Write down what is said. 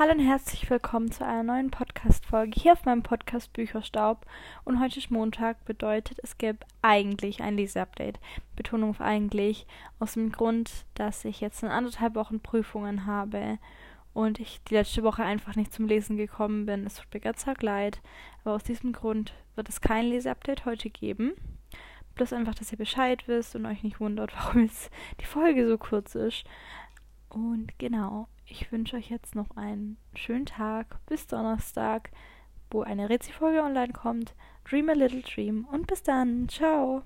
Hallo und herzlich willkommen zu einer neuen Podcast-Folge hier auf meinem Podcast Bücherstaub. Und heute ist Montag, bedeutet, es gibt eigentlich ein Leseupdate. Betonung auf eigentlich, aus dem Grund, dass ich jetzt in anderthalb Wochen Prüfungen habe und ich die letzte Woche einfach nicht zum Lesen gekommen bin. Es tut mir ganz arg leid, aber aus diesem Grund wird es kein Leseupdate heute geben. Bloß einfach, dass ihr Bescheid wisst und euch nicht wundert, warum jetzt die Folge so kurz ist. Und genau, ich wünsche euch jetzt noch einen schönen Tag bis Donnerstag, wo eine Rezi-Folge online kommt. Dream a little dream und bis dann. Ciao.